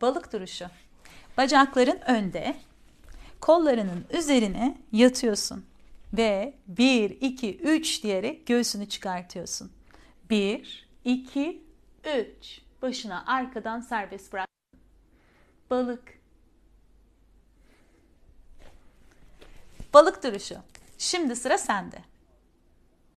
Balık duruşu. Bacakların önde, kollarının üzerine yatıyorsun ve 1 2 3 diyerek göğsünü çıkartıyorsun. 1 2 3 başına arkadan serbest bırak. Balık. Balık duruşu. Şimdi sıra sende.